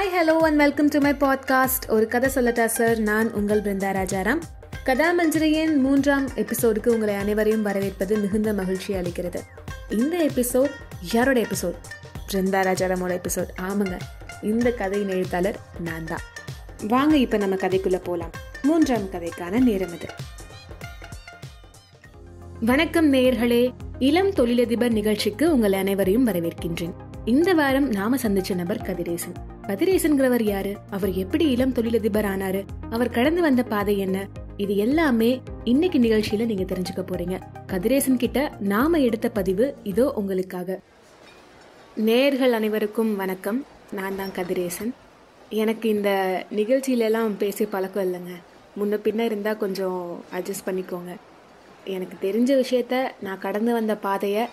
Hi hello and welcome to my podcast ஒரு கதை சொல்லட்டா சார் நான் உங்கள் பிருந்தா ராஜாராம். கதாமஞ்சரியின் மூன்றாம் எபிசோடுக்கு உங்களை அனைவரையும் வரவேற்பது மிகுந்த மகிழ்ச்சி அளிக்கிறது. இந்த எபிசோட் யாரோட எபிசோட் பிருந்தா ராஜாராமோட எபிசோட் ஆமாங்க இந்த கதையின் எழுத்தாளர் நான் தான். வாங்க இப்போ நம்ம கதைக்குள்ளே போகலாம் மூன்றாம் கதைக்கான நேரம் இது. வணக்கம் நேயர்களே. இளம் தொழிலதிபர் நிகழ்ச்சிக்கு உங்கள் அனைவரையும் வரவேற்கின்றேன். இந்த வாரம் நாம சந்திச்ச நபர் கதிரேசன். கதிரேசன்கிறவர் யாரு? அவர் எப்படி இளம் தொழிலதிபர் ஆனாரு? அவர் கடந்து வந்த பாதை என்ன? இது எல்லாமே இன்னைக்கு நிகழ்ச்சியில நீங்க தெரிஞ்சுக்க போறீங்க. கதிரேசன் கிட்ட நாம எடுத்த பதிவு இதோ உங்களுக்காக. நேர்கள் அனைவருக்கும் வணக்கம். நான் தான் கதிரேசன். எனக்கு இந்த நிகழ்ச்சியில எல்லாம் பேசி பழக்கம் இல்லைங்க. முன்ன பின்ன இருந்தா கொஞ்சம் அட்ஜஸ்ட் பண்ணிக்கோங்க. எனக்கு தெரிஞ்ச விஷயத்த நான் கடந்து வந்த பாதையை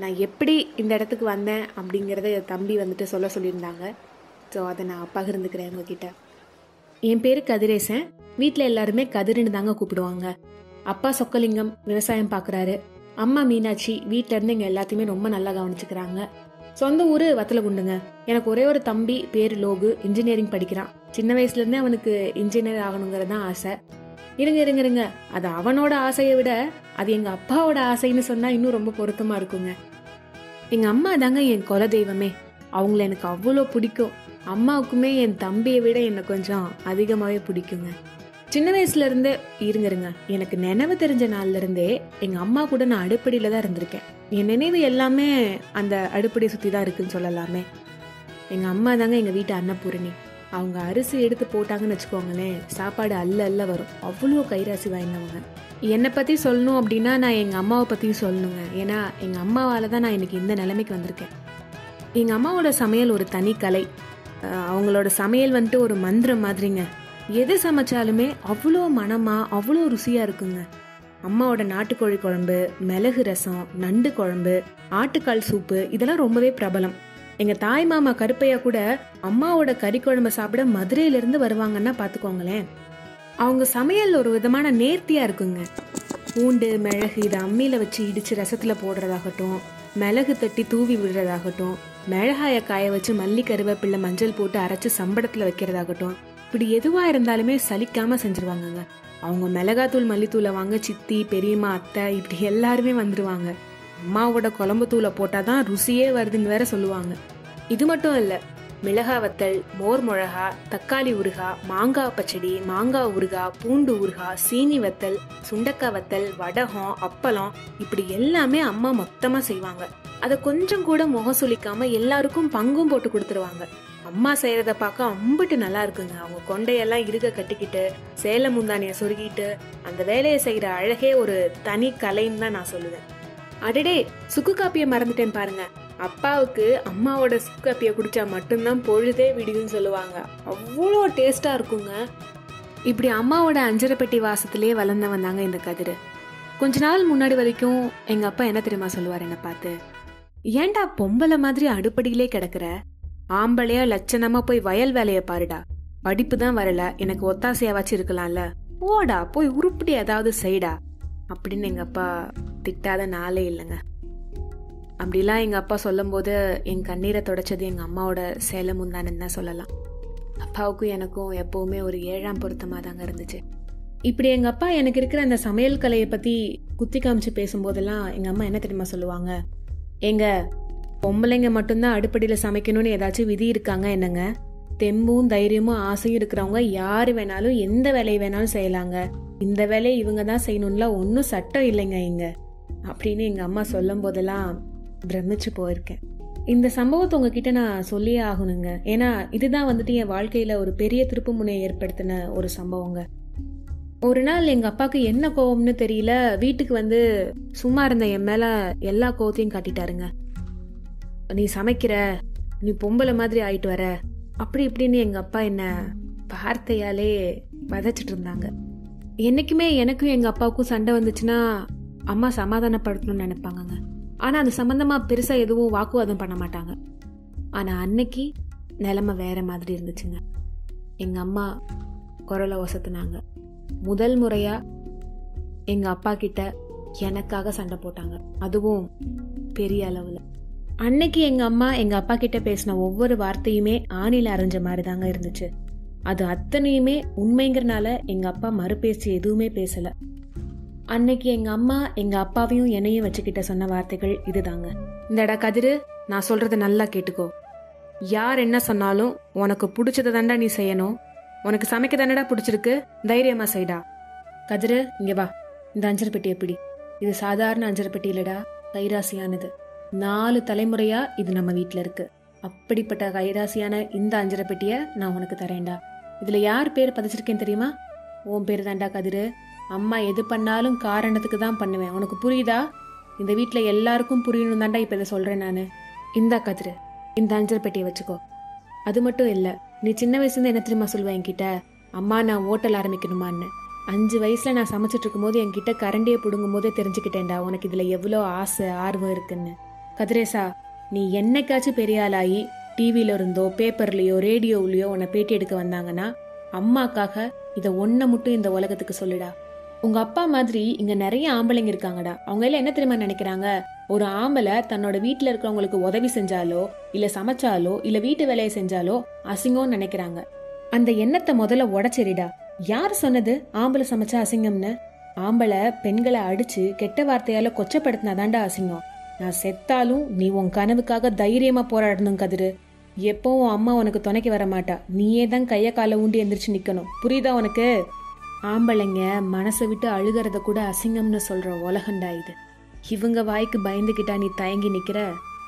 நான் எப்படி இந்த இடத்துக்கு வந்தேன் அப்படிங்கிறத என் தம்பி வந்துட்டு சொல்ல சொல்லியிருந்தாங்க. ஸோ அதை நான் பகிர்ந்துக்கிறேன் உங்ககிட்ட. என் பேர் கதிரேசன். வீட்டில் எல்லாருமே கதிர்னு தாங்க கூப்பிடுவாங்க. அப்பா சொக்கலிங்கம் விவசாயம் பார்க்குறாரு அம்மா மீனாட்சி வீட்டிலேருந்து எங்கள் எல்லாத்தையுமே ரொம்ப நல்லா கவனிச்சுக்கிறாங்க. சொந்த ஊர் வத்தலகுண்டுங்க. எனக்கு ஒரே ஒரு தம்பி பேர் லோகு இன்ஜினியரிங் படிக்கிறான். சின்ன வயசுலேருந்தே அவனுக்கு இன்ஜினியர் ஆகணுங்கிறது தான் ஆசை. இருங்க இருங்க இருங்க. அது அவனோட ஆசையை விட அது எங்கள் அப்பாவோட ஆசைன்னு சொன்னால் இன்னும் ரொம்ப பொருத்தமாக இருக்குங்க. எங்கள் அம்மா தாங்க என் குல தெய்வமே. அவங்கள எனக்கு அவ்வளோ பிடிக்கும். அம்மாவுக்குமே என் தம்பியை விட என்னை கொஞ்சம் அதிகமாகவே பிடிக்குங்க. சின்ன வயசுல இருந்தே இருங்க இருங்க எனக்கு நினைவு தெரிஞ்ச நாள்ல இருந்தே எங்க அம்மா கூட நான் அடுப்படியில தான் இருந்திருக்கேன். என் நினைவு எல்லாமே அந்த அடுப்படியை சுத்தி தான் இருக்குன்னு சொல்லலாமே. எங்க அம்மா தாங்க எங்க வீட்டு அன்னபூரணி. அவங்க அரிசி எடுத்து போட்டாங்கன்னு வச்சுக்கோங்களேன் சாப்பாடு அல்ல அல்ல வரும். அவ்வளோ கைராசி வாய்ந்தவங்க. என்னை பற்றி சொல்லணும் அப்படின்னா நான் எங்கள் அம்மாவை பற்றியும் சொல்லணுங்க. ஏன்னா எங்கள் அம்மாவால் தான் நான் இன்றைக்கி இந்த நிலைமைக்கு வந்திருக்கேன். எங்கள் அம்மாவோட சமையல் ஒரு தனி கலை. அவங்களோட சமையல் வந்துட்டு ஒரு மந்திரம் மாதிரிங்க. எது சமைச்சாலுமே அவ்வளோ மனமாக அவ்வளோ ருசியாக இருக்குங்க. அம்மாவோட நாட்டுக்கோழி குழம்பு மிளகு ரசம் நண்டு குழம்பு ஆட்டுக்கால் சூப்பு இதெல்லாம் ரொம்பவே பிரபலம். எங்கள் தாய் மாமா கருப்பையா கூட அம்மாவோட கறி குழம்பு சாப்பிட மதுரையிலேருந்து வருவாங்கன்னா பார்த்துக்கோங்களேன் அவங்க சமையல் ஒரு விதமான நேர்த்தியாக இருக்குங்க. பூண்டு மிளகு இதை அம்மியில் வச்சு இடித்து ரசத்தில் போடுறதாகட்டும் மிளகு தட்டி தூவி விடுறதாகட்டும் மிளகாய காய வச்சு மல்லி கருவேப்பிள்ளை மஞ்சள் போட்டு அரைச்சி சம்படத்தில் வைக்கிறதாகட்டும் இப்படி எதுவாக இருந்தாலுமே சலிக்காமல் செஞ்சிருவாங்கங்க. அவங்க மிளகாத்தூள் மல்லித்தூளை வாங்க சித்தி பெரியம்மா அத்தை இப்படி எல்லாருமே வந்துடுவாங்க அம்மாவோட குழம்பு தூளை போட்டால் தான் ருசியே வருதுன்னு வேற சொல்லுவாங்க. இது மட்டும் இல்லை மிளகா வத்தல் மோர் மிளகா தக்காளி ஊறுகாய் மாங்காய் பச்சடி மாங்காய் ஊறுகாய் பூண்டு ஊறுகாய் சீனி வத்தல் சுண்டக்காய் வத்தல் வடகம் அப்பளம் இப்படி எல்லாமே அம்மா மொத்தமாக செய்வாங்க. அதை கொஞ்சம் கூட முகம் சுளிக்காம எல்லாருக்கும் பங்கும் போட்டு கொடுத்துருவாங்க. அம்மா செய்யறத பார்க்க அம்பிட்டு நல்லா இருக்குங்க. அவங்க கொண்டையெல்லாம் இருக கட்டிக்கிட்டு சேலை முந்தானிய சொருகிட்டு அந்த வேலையை செய்யற அழகே ஒரு தனி கலைன்னு தான் நான் சொல்லுவேன். அடடே சுக்கு காப்பியை மறந்துட்டேன் பாருங்க. அப்பாவுக்கு அம்மாவோட சுக்கு காப்பியை குடித்தா மட்டும்தான் பொழுதே விடியும்னு சொல்லுவாங்க. அவ்வளோ டேஸ்ட்டாக இருக்குங்க. இப்படி அம்மாவோட அஞ்சரைப்பட்டி வாசத்திலே வளர்ந்தவன் தாங்க இந்த கதிர். கொஞ்ச நாள் முன்னாடி வரைக்கும் எங்கள் அப்பா என்ன தெரியுமா சொல்லுவார் என்னை பார்த்து? ஏன்டா பொம்பளை மாதிரி அடுப்படியிலே கிடக்கிற? ஆம்பளையா லட்சணமாக போய் வயல் வேலையை பாருடா. படிப்பு தான் வரல. எனக்கு ஒத்தாசையாவாச்சும் இருக்கலாம்ல. ஓடா போய் உருப்படி ஏதாவது செய்டா. அப்படின்னு எங்கள் அப்பா திட்டாத நாளே இல்லைங்க. அப்படிலாம் எங்கள் அப்பா சொல்லும்போது என் கண்ணீரை தொடச்சது எங்கள் அம்மாவோட சேலமும் முந்தானன்னு தான் சொல்லலாம். அப்பாவுக்கும் எனக்கும் எப்போவுமே ஒரு ஏழாம் பொருத்தமாக தாங்க இருந்துச்சு. இப்படி எங்கள் அப்பா எனக்கு இருக்கிற அந்த சமையல் கலையை பற்றி குத்தி காமிச்சு பேசும்போதெல்லாம் எங்கள் அம்மா என்ன தெரியுமா சொல்லுவாங்க? எங்க பொம்பளைங்க மட்டும்தான் அடுப்படியில் சமைக்கணும்னு ஏதாச்சும் விதி இருக்காங்க என்னங்க? தெம்பும் தைரியமும் ஆசையும் இருக்கிறவங்க யார் வேணாலும் எந்த வேலையை வேணாலும் செய்யலாங்க. இந்த வேலையை இவங்க தான் செய்யணும்ல ஒன்றும் சட்டம் இல்லைங்க இங்கே. அப்படின்னு எங்கள் அம்மா சொல்லும் போதெல்லாம் பிரமிச்சு போயிருக்கேன். இந்த சம்பவத்தை உங்ககிட்ட நான் சொல்லியே ஆகணுங்க. ஏன்னா இதுதான் வந்துட்டு என் வாழ்க்கையில ஒரு பெரிய திருப்பு முனையை ஏற்படுத்தின ஒரு சம்பவங்க. ஒரு நாள் எங்க அப்பாவுக்கு என்ன கோவம்னு தெரியல வீட்டுக்கு வந்து சும்மா இருந்த என் மேல எல்லா கோவத்தையும் காட்டிட்டாருங்க. நீ சமைக்கிற? நீ பொம்பளை மாதிரி ஆயிட்டு வர? அப்படி இப்படின்னு எங்க அப்பா என்ன வார்த்தையாலே வதச்சிட்டு இருந்தாங்க. என்னைக்குமே எனக்கும் எங்க அப்பாவுக்கும் சண்டை வந்துச்சுன்னா அம்மா சமாதானப்படுத்தணும்னு நினைப்பாங்கங்க. ஆனால் அது சம்மந்தமாக பெருசாக எதுவும் வாக்குவாதம் பண்ண மாட்டாங்க. ஆனால் அன்னைக்கு நிலமை வேற மாதிரி இருந்துச்சுங்க. எங்கள் அம்மா குரலை ஒசத்துனாங்க. முதல் முறையாக எங்கள் அப்பா கிட்ட எனக்காக சண்டை போட்டாங்க. அதுவும் பெரிய அளவில். அன்னைக்கு எங்கள் அம்மா எங்கள் அப்பா கிட்ட பேசின ஒவ்வொரு வார்த்தையுமே ஆணில அரைஞ்ச மாதிரி தாங்க இருந்துச்சு. அது அத்தனையுமே உண்மைங்கிறனால எங்கள் அப்பா மறுபேச்சு எதுவுமே பேசலை. அன்னைக்கு எங்க அம்மா எங்க அப்பாவையும் என்னையும் வச்சுக்கிட்ட சொன்ன வார்த்தைகள் இதுதாங்க. இந்தடா கதிரு நான் சொல்றத நல்லா கேட்டுக்கோ. யார் என்ன சொன்னாலும் உனக்கு பிடிச்சத தாண்டா நீ செய்யணும். உனக்கு சமைக்க தானடா பிடிச்சிருக்கு? தைரியமா செய்டா. கதிரு இங்க வா. இந்த அஞ்சல் பெட்டி எப்படி இது சாதாரண அஞ்சல் பெட்டி இல்லடா கைராசியானது. நாலு தலைமுறையா இது நம்ம வீட்டில் இருக்கு. அப்படிப்பட்ட கைராசியான இந்த அஞ்சரை பெட்டியை நான் உனக்கு தரேன்டா. இதுல யார் பேர் பதிச்சிருக்கேன் தெரியுமா? உன் பேர் தாண்டா கதிரு. அம்மா எது பண்ணாலும் காரணத்துக்கு தான் பண்ணுவேன். உனக்கு புரியுதா? இந்த வீட்டில் எல்லாருக்கும் புரியணும் தாண்டா இப்போ இதை சொல்கிறேன் நான். இந்தா கதிரு இந்த அஞ்சல் பெட்டியை வச்சுக்கோ. அது மட்டும் இல்லை நீ சின்ன வயசுலேருந்து என்ன தெரியுமா சொல்லுவேன் என்கிட்ட? அம்மா நான் ஓட்டல் ஆரம்பிக்கணுமான்னு. அஞ்சு வயசில் நான் சமைச்சிட்டு இருக்கும்போது என்கிட்ட கரண்டியை பிடுங்கும் போதே தெரிஞ்சுக்கிட்டேன்டா உனக்கு இதில் எவ்வளோ ஆசை ஆர்வம் இருக்குன்னு. கதிரேசா நீ என்னைக்காச்சும் பெரிய ஆளாகி டிவியில இருந்தோ பேப்பர்லேயோ ரேடியோவிலையோ உன்னை பேட்டி எடுக்க வந்தாங்கன்னா அம்மாக்காக இதை ஒன்றை மட்டும் இந்த உலகத்துக்கு சொல்லுடா. உங்க அப்பா மாதிரி இங்க நிறைய ஆம்பளைங்க இருக்காங்கடா. அவங்க எல்லாம் என்ன தெரியுமா நினைக்கிறாங்க? ஒரு ஆம்பளை தன்னோட வீட்டுல இருக்கிறவங்களுக்கு உதவி செஞ்சாலோ இல்ல சமைச்சாலோ இல்ல வீட்டு வேலையை செஞ்சாலோ அசிங்கம்னு நினைக்கிறாங்க. அந்த எண்ணத்தை முதல்ல உடச்சரிடா. யார் சொன்னது? ஆம்பளை சமைச்சா அசிங்கம்னு? ஆம்பளை பெண்களை அடிச்சு கெட்ட வார்த்தையால கொச்சப்படுத்தினாதாண்டா அசிங்கம். நான் செத்தாலும் நீ உன் கனவுக்காக தைரியமா போராடணும் கதிரு. எப்பவும் அம்மா உனக்கு துணைக்கு வர மாட்டா நீயே தான் கைய காலை ஊண்டி எந்திரிச்சு நிக்கணும். புரியுதா உனக்கு? ஆம்பளைங்க மனசை விட்டு அழுகிறத கூட அசிங்கம்னு சொல்கிற உலகண்டா இது. இவங்க வாய்க்கு பயந்துக்கிட்டா நீ தயங்கி நிற்கிற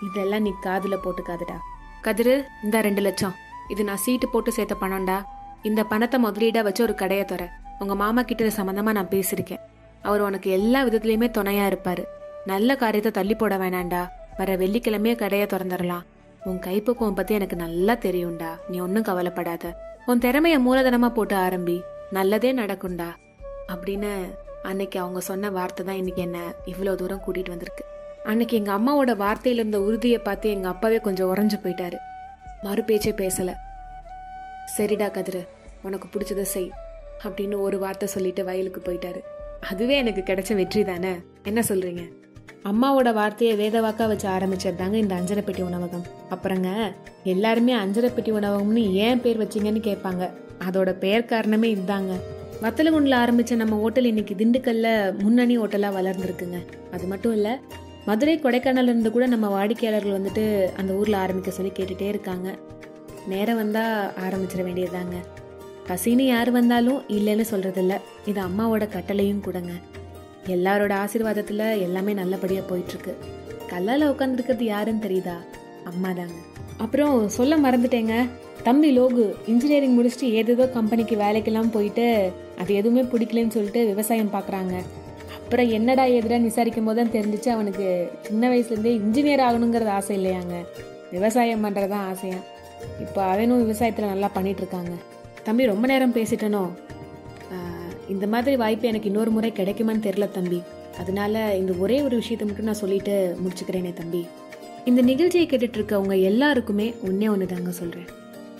இதெல்லாம் நீ காதில் போட்டுக்காதடா. கதிரு இந்த ரெண்டு லட்சம். இது நான் சீட்டு போட்டு சேர்த்த பணம்டா. இந்த பணத்தை முதலீடாக வச்சு ஒரு கடையை தர உங்கள் மாமா கிட்ட சம்மந்தமாக நான் பேசியிருக்கேன். அவர் உனக்கு எல்லா விதத்துலையுமே துணையாக இருப்பார். நல்ல காரியத்தை தள்ளி போட வேணாண்டா. வர வெள்ளிக்கிழமையே கடையை திறந்துடலாம். உன் கைப்பக்குவம் பற்றி எனக்கு நல்லா தெரியும்டா. நீ ஒன்றும் கவலைப்படாத. உன் திறமைய மூலதனமாக போட்டு ஆரம்பி. நல்லதே நடக்கும்டா அப்படின்னு அன்னைக்கு அவங்க சொன்ன வார்த்தை தான் இன்னைக்கு என்ன இவ்வளோ தூரம் கூட்டிட்டு வந்திருக்கு. அன்னைக்கு எங்கள் அம்மாவோட வார்த்தையில இருந்த உறுதியை பார்த்து எங்க அப்பாவே கொஞ்சம் உறைஞ்சு போயிட்டாரு. மறு பேச்சே பேசல. சரிடா கதிரு உனக்கு பிடிச்சதை செய் அப்படின்னு ஒரு வார்த்தை சொல்லிட்டு வயலுக்கு போயிட்டாரு. அதுவே எனக்கு கிடைச்ச வெற்றி தானே? என்ன சொல்றீங்க? அம்மாவோட வார்த்தையை வேதவாக்கா வச்சு ஆரம்பிச்சது தாங்க இந்த அஞ்சரைப்பெட்டி உணவகம். அப்புறங்க எல்லாருமே அஞ்சரைப்பெட்டி உணவகம்னு ஏன் பேர் வச்சீங்கன்னு கேட்பாங்க. அதோட பெயர் காரணமே இதுதாங்க. வத்தலகுண்டில் ஆரம்பித்த நம்ம ஹோட்டல் இன்னைக்கு திண்டுக்கல்ல முன்னணி ஹோட்டலாக வளர்ந்துருக்குங்க. அது மட்டும் இல்லை மதுரை கொடைக்கானல்ல இருந்து கூட நம்ம வாடிக்கையாளர்கள் வந்துட்டு அந்த ஊரில் ஆரம்பிக்க சொல்லி கேட்டுகிட்டே இருக்காங்க. நேரம் வந்தால் ஆரம்பிச்சிட வேண்டியதுதாங்க. பசின்னு யார் வந்தாலும் இல்லைன்னு சொல்கிறதில்ல இது அம்மாவோட கட்டளையும் கூடங்க. எல்லாரோட ஆசீர்வாதத்தில் எல்லாமே நல்லபடியாக போயிட்டுருக்கு. கல்லால் உட்காந்துருக்கிறது யாருன்னு தெரியுதா? அம்மா தாங்க அப்புறம் சொல்ல மறந்துட்டேங்க. தம்பி லோகு இன்ஜினியரிங் முடிச்சுட்டு ஏதேதோ கம்பெனிக்கு வேலைக்கெல்லாம் போயிட்டு அது எதுவுமே பிடிக்கலன்னு சொல்லிட்டு விவசாயம் பார்க்குறாங்க அப்புறம் என்னடா எதிரான்னு விசாரிக்கும் போது தான் தெரிஞ்சிச்சு அவனுக்கு சின்ன வயசுலேருந்தே இன்ஜினியர் ஆகணுங்கிறது ஆசை இல்லையாங்க. விவசாயம் பண்ணுறது தான் ஆசையா. இப்போ அவனும் விவசாயத்தில் நல்லா பண்ணிகிட்ருக்காங்க இருக்காங்க தம்பி ரொம்ப நேரம் பேசிட்டனோ? இந்த மாதிரி வாய்ப்பு எனக்கு இன்னொரு முறை கிடைக்குமான்னு தெரில தம்பி. அதனால இந்த ஒரே ஒரு விஷயத்தை மட்டும் நான் சொல்லிட்டு முடிச்சுக்கிறேனே தம்பி. இந்த நிகழ்ச்சியை கேட்டுட்ருக்கவங்க எல்லாருக்குமே ஒன்றே ஒன்று தாங்க சொல்கிறேன்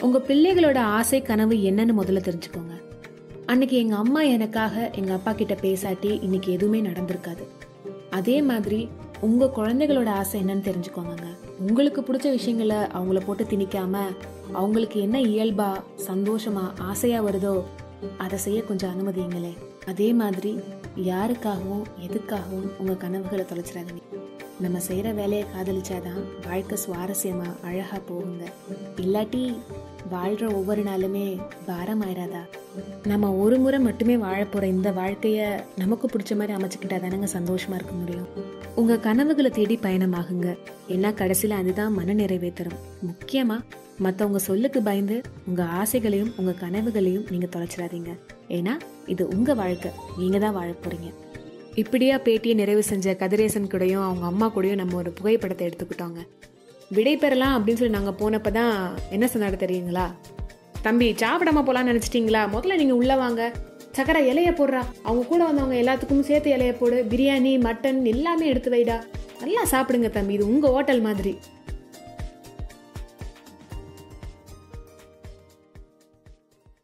உங்கள் பிள்ளைகளோட ஆசை கனவு என்னன்னு முதல்ல தெரிஞ்சுக்கோங்க. அன்னைக்கு எங்கள் அம்மா எனக்காக எங்கள் அப்பா கிட்ட பேசாட்டி இன்னைக்கு எதுவுமே நடந்திருக்காது. அதே மாதிரி உங்கள் குழந்தைகளோட ஆசை என்னன்னு தெரிஞ்சுக்கோங்க உங்களுக்கு பிடிச்ச விஷயங்களை அவங்கள போட்டு திணிக்காம அவங்களுக்கு என்ன இயல்பா சந்தோஷமா ஆசையா வருதோ அதை செய்ய கொஞ்சம் அனுமதிங்களே அதே மாதிரி யாருக்காகவும் எதுக்காகவும் உங்கள் கனவுகளை தொலைச்சிடாதீங்க. நம்ம செய்கிற வேலையை காதலிச்சாதான் வாழ்க்கை சுவாரஸ்யமாக அழகாக போகுங்க. இல்லாட்டி வாழ்கிற ஒவ்வொரு நாளுமே பாரம் ஆயிராதா நம்ம ஒரு முறை மட்டுமே வாழ இந்த வாழ்க்கையை நமக்கு பிடிச்ச மாதிரி அமைச்சுக்கிட்டா தானேங்க சந்தோஷமாக இருக்க முடியும்? உங்கள் கனவுகளை தேடி பயணமாகுங்க. ஏன்னா கடைசியில் அதுதான் மன நிறைவே தரும். முக்கியமாக மற்றவங்க சொல்லுக்கு பயந்து உங்கள் ஆசைகளையும் உங்கள் கனவுகளையும் நீங்கள் தொலைச்சிடாதீங்க. ஏன்னா இது உங்கள் வாழ்க்கை. நீங்கள் தான் வாழ போகிறீங்க இப்படியா பேட்டியை நிறைவு செஞ்ச கதிரேசன் கூடயும் அவங்க அம்மா கூடயும் நம்ம ஒரு புகைப்படத்தை எடுத்துக்கிட்டோங்க. விடை பெறலாம் அப்படின்னு சொல்லி நாங்கள் போனப்போ தான் என்ன சொன்னாரு தெரியுங்களா? தம்பி சாப்பிடாம போகலான்னு நினச்சிட்டிங்களா? முதல்ல நீங்கள் உள்ளே வாங்க. சக்கரை இலைய போடுறா. அவங்க கூட வந்தவங்க எல்லாத்துக்கும் சேர்த்து இலைய போடு. பிரியாணி மட்டன் எல்லாமே எடுத்து வைடா. நல்லா சாப்பிடுங்க தம்பி இது உங்கள் ஹோட்டல் மாதிரி.